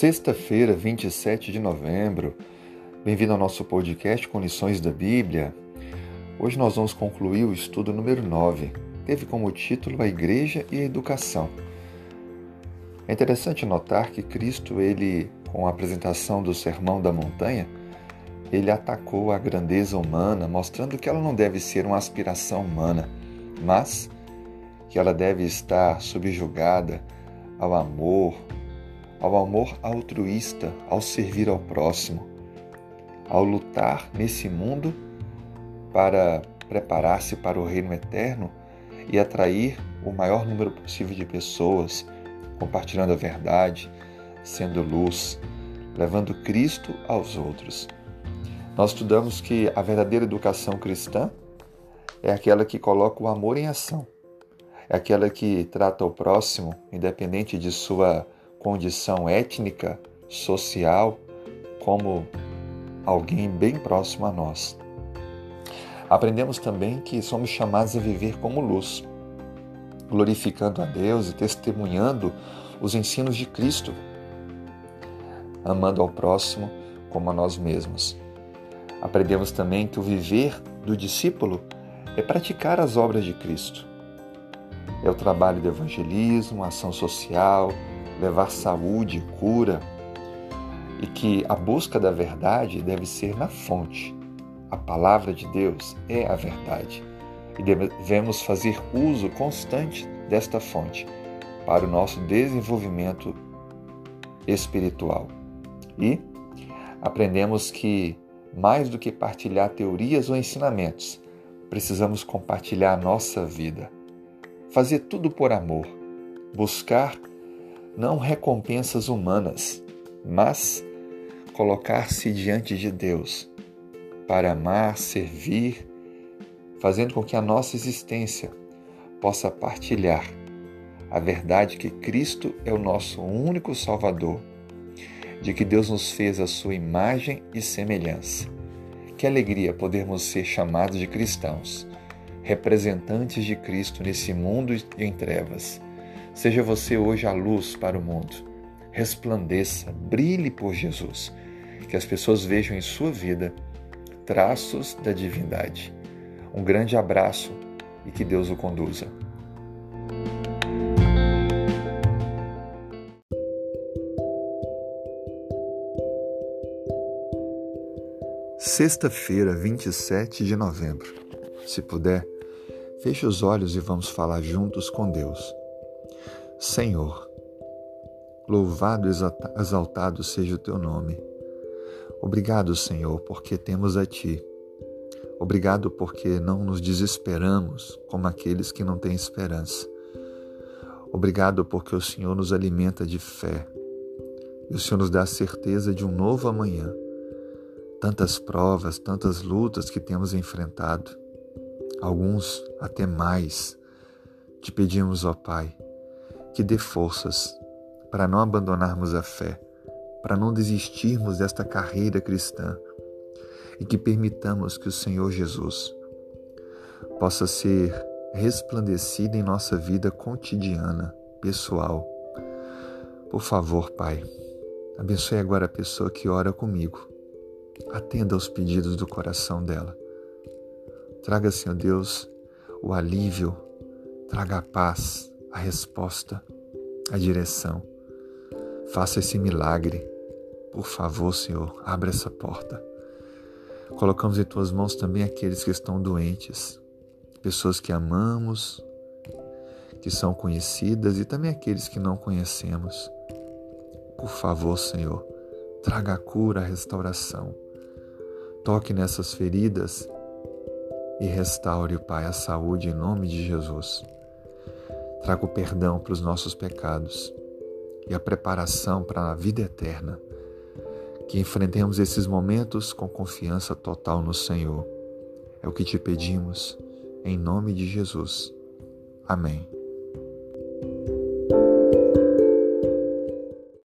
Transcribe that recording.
Sexta-feira, 27 de novembro. Bem-vindo ao nosso podcast com lições da Bíblia. Hoje nós vamos concluir o estudo número 9. Teve como título A Igreja e a Educação. É interessante notar que Cristo, ele, com a apresentação do Sermão da Montanha, ele atacou a grandeza humana, mostrando que ela não deve ser uma aspiração humana, mas que ela deve estar subjugada ao amor, ao amor altruísta, ao servir ao próximo, ao lutar nesse mundo para preparar-se para o reino eterno e atrair o maior número possível de pessoas, compartilhando a verdade, sendo luz, levando Cristo aos outros. Nós estudamos que a verdadeira educação cristã é aquela que coloca o amor em ação, é aquela que trata o próximo, independente de sua condição étnica, social, como alguém bem próximo a nós. Aprendemos também que somos chamados a viver como luz, glorificando a Deus e testemunhando os ensinos de Cristo, amando ao próximo como a nós mesmos. Aprendemos também que o viver do discípulo é praticar as obras de Cristo. É o trabalho do evangelismo, ação social, levar saúde, cura, e que a busca da verdade deve ser na fonte. A palavra de Deus é a verdade e devemos fazer uso constante desta fonte para o nosso desenvolvimento espiritual. E aprendemos que, mais do que partilhar teorias ou ensinamentos, precisamos compartilhar a nossa vida. Fazer tudo por amor, buscar não recompensas humanas, mas colocar-se diante de Deus para amar, servir, fazendo com que a nossa existência possa partilhar a verdade que Cristo é o nosso único Salvador, de que Deus nos fez a sua imagem e semelhança. Que alegria podermos ser chamados de cristãos, representantes de Cristo nesse mundo em trevas Seja você hoje a luz para o mundo. Resplandeça, brilhe por Jesus. Que as pessoas vejam em sua vida traços da divindade. Um grande abraço e que Deus o conduza. Sexta-feira, 27 de novembro. Se puder, feche os olhos e vamos falar juntos com Deus. Senhor, louvado e exaltado seja o teu nome. Obrigado, Senhor, porque temos a ti. Obrigado porque não nos desesperamos como aqueles que não têm esperança. Obrigado porque o Senhor nos alimenta de fé e o Senhor nos dá a certeza de um novo amanhã. Tantas provas, tantas lutas que temos enfrentado, alguns até mais. Te pedimos, ó Pai, que dê forças para não abandonarmos a fé, para não desistirmos desta carreira cristã e que permitamos que o Senhor Jesus possa ser resplandecido em nossa vida cotidiana, pessoal. Por favor, Pai, abençoe agora a pessoa que ora comigo. Atenda aos pedidos do coração dela. Traga, Senhor Deus, o alívio, traga a paz, a resposta, a direção. Faça esse milagre. Por favor, Senhor, abra essa porta. Colocamos em tuas mãos também aqueles que estão doentes, pessoas que amamos, que são conhecidas e também aqueles que não conhecemos. Por favor, Senhor, traga a cura, a restauração. Toque nessas feridas e restaure, Pai, a saúde em nome de Jesus. Traga o perdão para os nossos pecados e a preparação para a vida eterna. Que enfrentemos esses momentos com confiança total no Senhor. É o que te pedimos, em nome de Jesus. Amém.